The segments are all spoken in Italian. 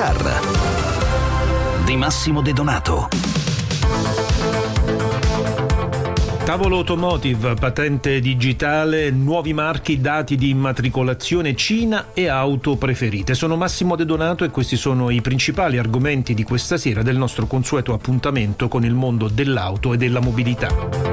Car di Massimo De Donato. Tavolo Automotive, patente digitale, nuovi marchi, dati di immatricolazione Cina e auto preferite. Sono Massimo De Donato e questi sono i principali argomenti di questa sera del nostro consueto appuntamento con il mondo dell'auto e della mobilità.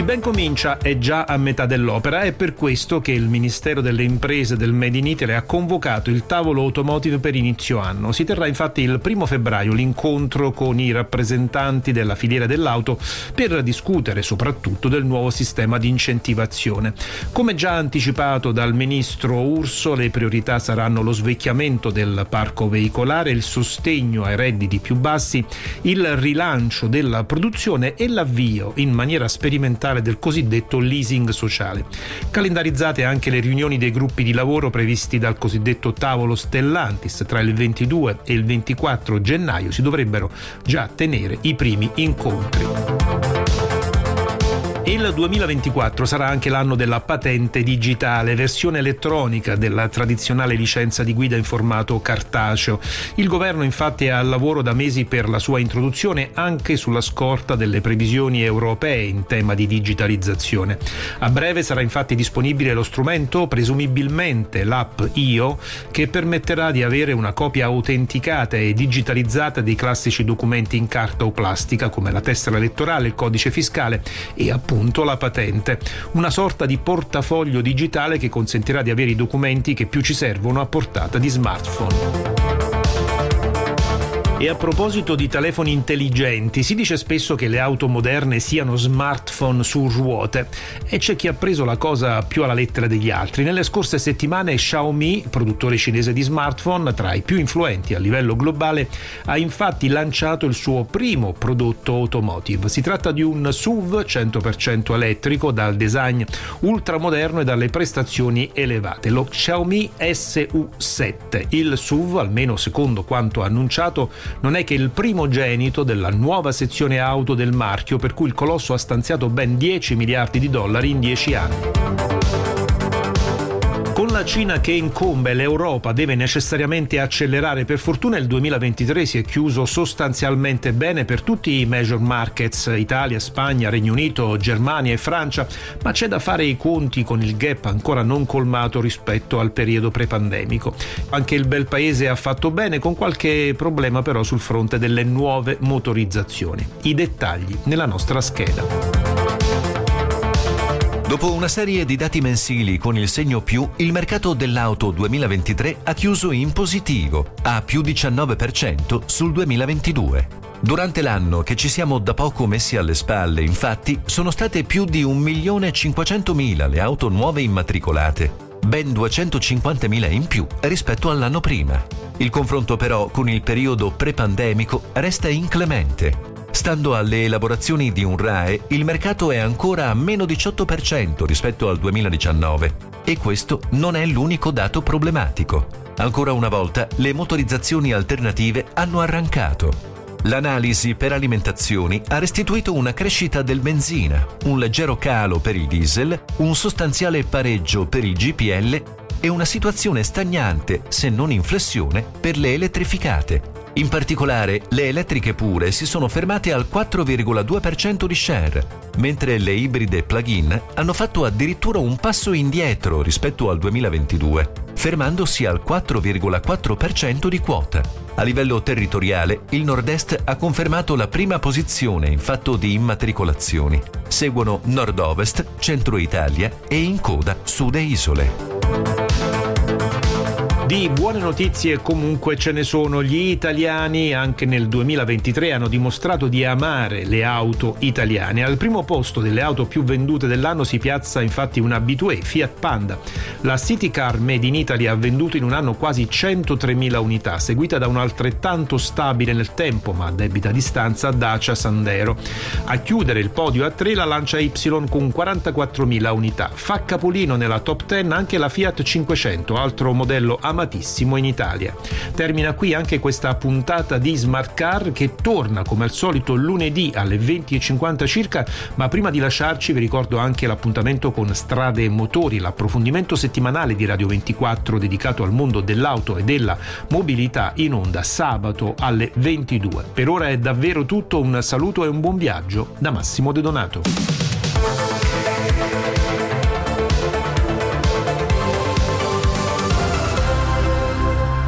Chi ben comincia è già a metà dell'opera, è per questo che il Ministero delle Imprese del Made in Italy ha convocato il tavolo automotive per inizio anno. Si terrà infatti il primo febbraio l'incontro con i rappresentanti della filiera dell'auto per discutere soprattutto del nuovo sistema di incentivazione. Come già anticipato dal Ministro Urso, le priorità saranno lo svecchiamento del parco veicolare, il sostegno ai redditi più bassi, il rilancio della produzione e l'avvio in maniera sperimentale fondamentale del cosiddetto leasing sociale. Calendarizzate anche le riunioni dei gruppi di lavoro previsti dal cosiddetto tavolo Stellantis tra il 22 e il 24 gennaio si dovrebbero già tenere i primi incontri. Il 2024 sarà anche l'anno della patente digitale, versione elettronica della tradizionale licenza di guida in formato cartaceo. Il governo infatti è al lavoro da mesi per la sua introduzione anche sulla scorta delle previsioni europee in tema di digitalizzazione. A breve sarà infatti disponibile lo strumento, presumibilmente l'app IO, che permetterà di avere una copia autenticata e digitalizzata dei classici documenti in carta o plastica come la tessera elettorale, il codice fiscale e appunto appunto la patente, una sorta di portafoglio digitale che consentirà di avere i documenti che più ci servono a portata di smartphone. E a proposito di telefoni intelligenti, si dice spesso che le auto moderne siano smartphone su ruote e c'è chi ha preso la cosa più alla lettera degli altri. Nelle scorse settimane Xiaomi, produttore cinese di smartphone tra i più influenti a livello globale, ha infatti lanciato il suo primo prodotto automotive. Si tratta di un SUV 100% elettrico dal design ultramoderno e dalle prestazioni elevate, lo Xiaomi SU7. Il SUV, almeno secondo quanto annunciato, non è che il primogenito della nuova sezione auto del marchio per cui il colosso ha stanziato ben 10 miliardi di dollari in 10 anni. Con la Cina che incombe, l'Europa deve necessariamente accelerare. Per fortuna il 2023 si è chiuso sostanzialmente bene per tutti i major markets, Italia, Spagna, Regno Unito, Germania e Francia, ma c'è da fare i conti con il gap ancora non colmato rispetto al periodo prepandemico. Anche il bel paese ha fatto bene, con qualche problema però sul fronte delle nuove motorizzazioni. I dettagli nella nostra scheda. Dopo una serie di dati mensili con il segno più, il mercato dell'auto 2023 ha chiuso in positivo, a più 19% sul 2022. Durante l'anno che ci siamo da poco messi alle spalle, infatti, sono state più di 1.500.000 le auto nuove immatricolate, ben 250.000 in più rispetto all'anno prima. Il confronto però con il periodo pre-pandemico resta inclemente, Stando alle elaborazioni di un RAE, il mercato è ancora a meno 18% rispetto al 2019 e questo non è l'unico dato problematico. Ancora una volta, le motorizzazioni alternative hanno arrancato. L'analisi per alimentazioni ha restituito una crescita del benzina, un leggero calo per il diesel, un sostanziale pareggio per il GPL e una situazione stagnante, se non in flessione, per le elettrificate, in particolare, le elettriche pure si sono fermate al 4,2% di share, mentre le ibride plug-in hanno fatto addirittura un passo indietro rispetto al 2022, fermandosi al 4,4% di quota. A livello territoriale, il Nord-Est ha confermato la prima posizione in fatto di immatricolazioni. Seguono Nord-Ovest, Centro Italia e in coda Sud e Isole. Di buone notizie comunque ce ne sono. Gli italiani anche nel 2023 hanno dimostrato di amare le auto italiane. Al primo posto delle auto più vendute dell'anno si piazza infatti un abitué, Fiat Panda. La City Car Made in Italy ha venduto in un anno quasi 103.000 unità, seguita da un altrettanto stabile nel tempo ma a debita distanza Dacia Sandero. A chiudere il podio a tre la Lancia Y con 44.000 unità. Fa capolino nella top 10 anche la Fiat 500, altro modello amatissimo in Italia. Termina qui anche questa puntata di Smart Car che torna come al solito lunedì alle 20.50 circa, ma prima di lasciarci vi ricordo anche l'appuntamento con Strade e Motori, l'approfondimento settimanale di Radio 24 dedicato al mondo dell'auto e della mobilità in onda sabato alle 22. Per ora è davvero tutto, un saluto e un buon viaggio da Massimo De Donato.